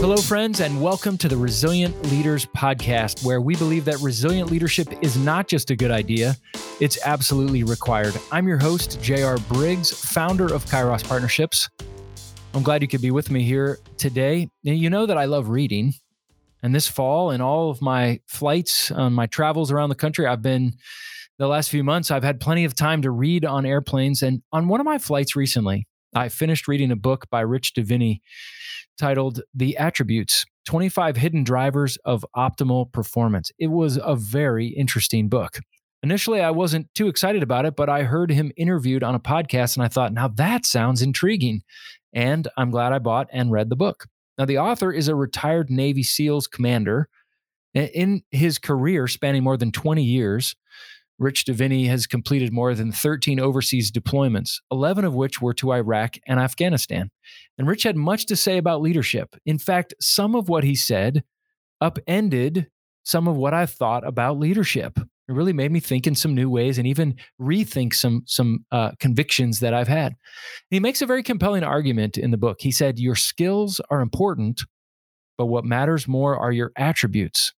Hello, friends, and welcome to the Resilient Leaders Podcast, where we believe that resilient leadership is not just a good idea, it's absolutely required. I'm your host, J.R. Briggs, founder of Kairos Partnerships. I'm glad you could be with me here today. You know that I love reading. And this fall, in all of my flights, on my travels around the country, I've been the last few months, I've had plenty of time to read on airplanes. And on one of my flights recently, I finished reading a book by Rich Diviney titled The Attributes 25 Hidden Drivers of Optimal Performance. It was a very interesting book. Initially, I wasn't too excited about it, but I heard him interviewed on a podcast and I thought, now that sounds intriguing. And I'm glad I bought and read the book. Now, the author is a retired Navy SEALs commander. In his career, spanning more than 20 years, Rich Diviney has completed more than 13 overseas deployments, 11 of which were to Iraq and Afghanistan. And Rich had much to say about leadership. In fact, some of what he said upended some of what I thought about leadership. It really made me think in some new ways and even rethink some some uh, convictions that I've had. He makes a very compelling argument in the book. He said, "Your skills are important, but what matters more are your attributes."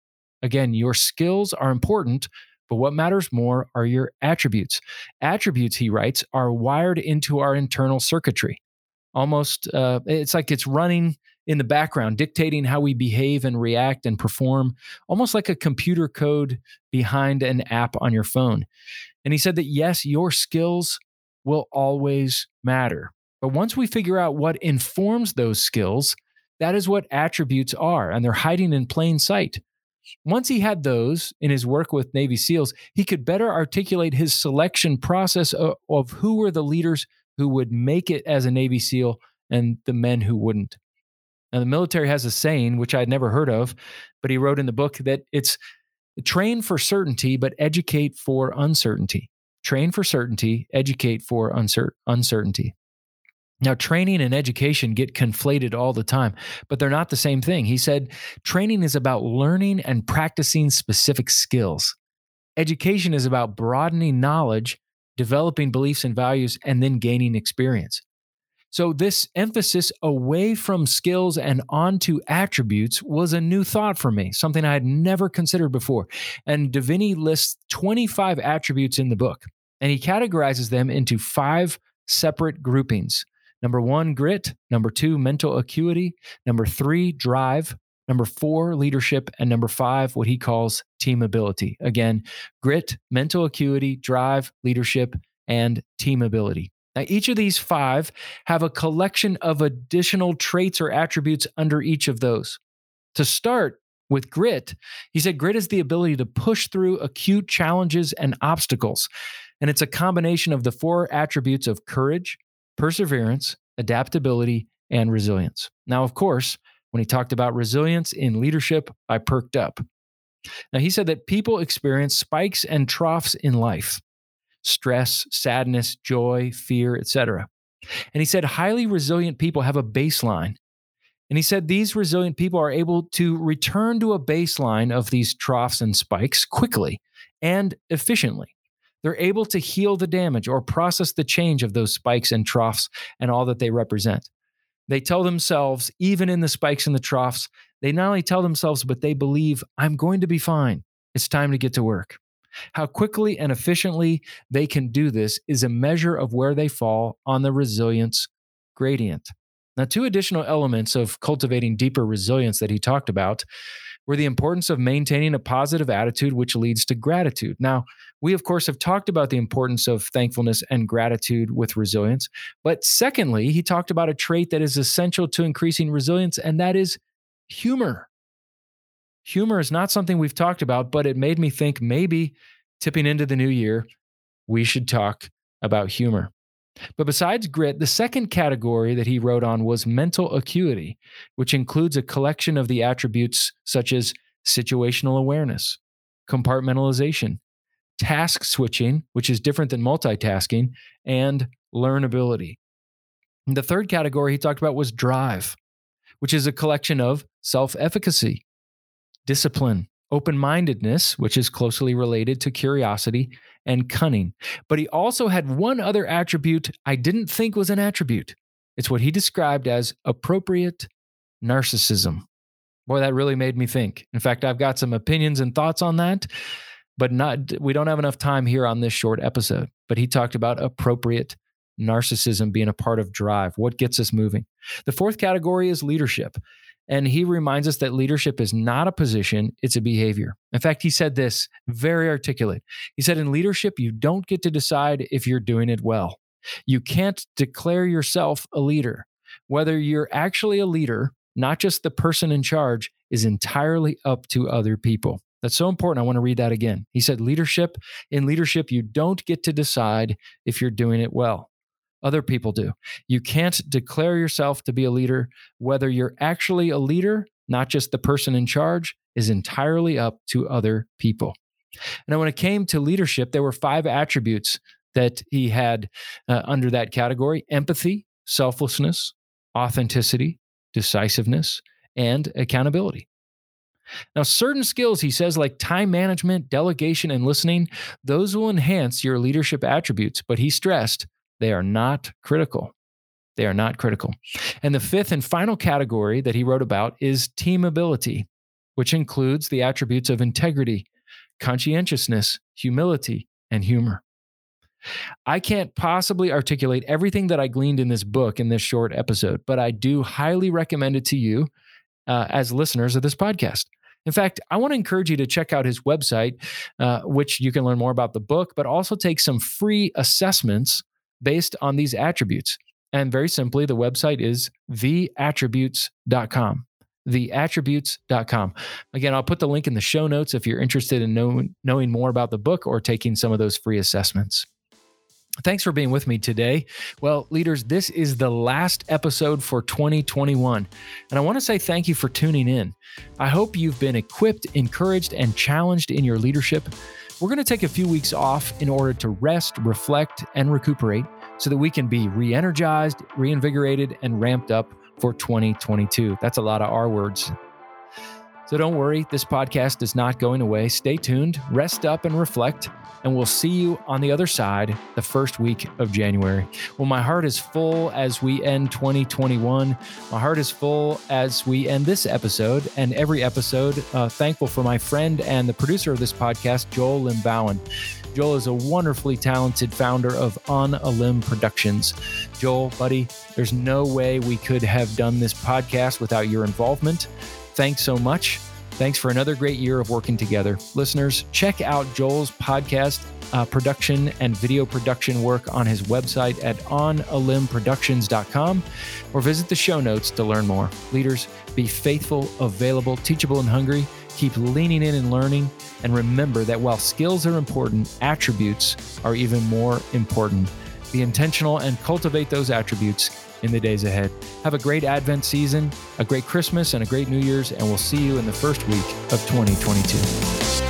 Again, your skills are important, but what matters more are your attributes. Attributes, he writes, are wired into our internal circuitry. Almost, uh, it's like it's running in the background, dictating how we behave and react and perform, almost like a computer code behind an app on your phone. And he said that yes, your skills will always matter. But once we figure out what informs those skills, that is what attributes are, and they're hiding in plain sight. Once he had those in his work with Navy SEALs, he could better articulate his selection process of, of who were the leaders who would make it as a Navy SEAL and the men who wouldn't. Now, the military has a saying, which I'd never heard of, but he wrote in the book that it's train for certainty, but educate for uncertainty. Train for certainty, educate for uncer- uncertainty. Now, training and education get conflated all the time, but they're not the same thing. He said training is about learning and practicing specific skills. Education is about broadening knowledge, developing beliefs and values, and then gaining experience. So, this emphasis away from skills and onto attributes was a new thought for me, something I had never considered before. And Diviney lists 25 attributes in the book, and he categorizes them into five separate groupings. Number one, grit. Number two, mental acuity. Number three, drive. Number four, leadership. And number five, what he calls team ability. Again, grit, mental acuity, drive, leadership, and team ability. Now, each of these five have a collection of additional traits or attributes under each of those. To start with grit, he said grit is the ability to push through acute challenges and obstacles. And it's a combination of the four attributes of courage, perseverance, adaptability, and resilience. Now, of course, when he talked about resilience in leadership, I perked up. Now, he said that people experience spikes and troughs in life stress, sadness, joy, fear, etc. And he said highly resilient people have a baseline. And he said these resilient people are able to return to a baseline of these troughs and spikes quickly and efficiently. They're able to heal the damage or process the change of those spikes and troughs and all that they represent. They tell themselves, even in the spikes and the troughs, they not only tell themselves, but they believe, I'm going to be fine. It's time to get to work. How quickly and efficiently they can do this is a measure of where they fall on the resilience gradient. Now, two additional elements of cultivating deeper resilience that he talked about were the importance of maintaining a positive attitude, which leads to gratitude. Now, we, of course, have talked about the importance of thankfulness and gratitude with resilience. But secondly, he talked about a trait that is essential to increasing resilience, and that is humor. Humor is not something we've talked about, but it made me think maybe tipping into the new year, we should talk about humor. But besides grit, the second category that he wrote on was mental acuity, which includes a collection of the attributes such as situational awareness, compartmentalization, task switching, which is different than multitasking, and learnability. And the third category he talked about was drive, which is a collection of self efficacy, discipline, open mindedness, which is closely related to curiosity, and cunning. But he also had one other attribute I didn't think was an attribute. It's what he described as appropriate narcissism. Boy, that really made me think. In fact, I've got some opinions and thoughts on that, but not we don't have enough time here on this short episode. But he talked about appropriate narcissism being a part of drive, what gets us moving. The fourth category is leadership. And he reminds us that leadership is not a position, it's a behavior. In fact, he said this very articulate. He said, In leadership, you don't get to decide if you're doing it well. You can't declare yourself a leader. Whether you're actually a leader, not just the person in charge, is entirely up to other people. That's so important. I want to read that again. He said, Leadership, in leadership, you don't get to decide if you're doing it well. Other people do. You can't declare yourself to be a leader. Whether you're actually a leader, not just the person in charge, is entirely up to other people. Now, when it came to leadership, there were five attributes that he had uh, under that category empathy, selflessness, authenticity, decisiveness, and accountability. Now, certain skills, he says, like time management, delegation, and listening, those will enhance your leadership attributes. But he stressed they are not critical. They are not critical. And the fifth and final category that he wrote about is team ability, which includes the attributes of integrity, conscientiousness, humility, and humor. I can't possibly articulate everything that I gleaned in this book in this short episode, but I do highly recommend it to you uh, as listeners of this podcast. In fact, I want to encourage you to check out his website, uh, which you can learn more about the book, but also take some free assessments based on these attributes. And very simply, the website is theattributes.com. Theattributes.com. Again, I'll put the link in the show notes if you're interested in know, knowing more about the book or taking some of those free assessments. Thanks for being with me today. Well, leaders, this is the last episode for 2021. And I want to say thank you for tuning in. I hope you've been equipped, encouraged, and challenged in your leadership. We're going to take a few weeks off in order to rest, reflect, and recuperate so that we can be re energized, reinvigorated, and ramped up for 2022. That's a lot of R words. So don't worry, this podcast is not going away. Stay tuned, rest up, and reflect. And we'll see you on the other side the first week of January. Well, my heart is full as we end 2021. My heart is full as we end this episode and every episode. Uh, thankful for my friend and the producer of this podcast, Joel Limbauan. Joel is a wonderfully talented founder of On a Limb Productions. Joel, buddy, there's no way we could have done this podcast without your involvement. Thanks so much. Thanks for another great year of working together. Listeners, check out Joel's podcast uh, production and video production work on his website at onalimbproductions.com or visit the show notes to learn more. Leaders, be faithful, available, teachable, and hungry. Keep leaning in and learning. And remember that while skills are important, attributes are even more important. Be intentional and cultivate those attributes in the days ahead. Have a great Advent season, a great Christmas, and a great New Year's, and we'll see you in the first week of 2022.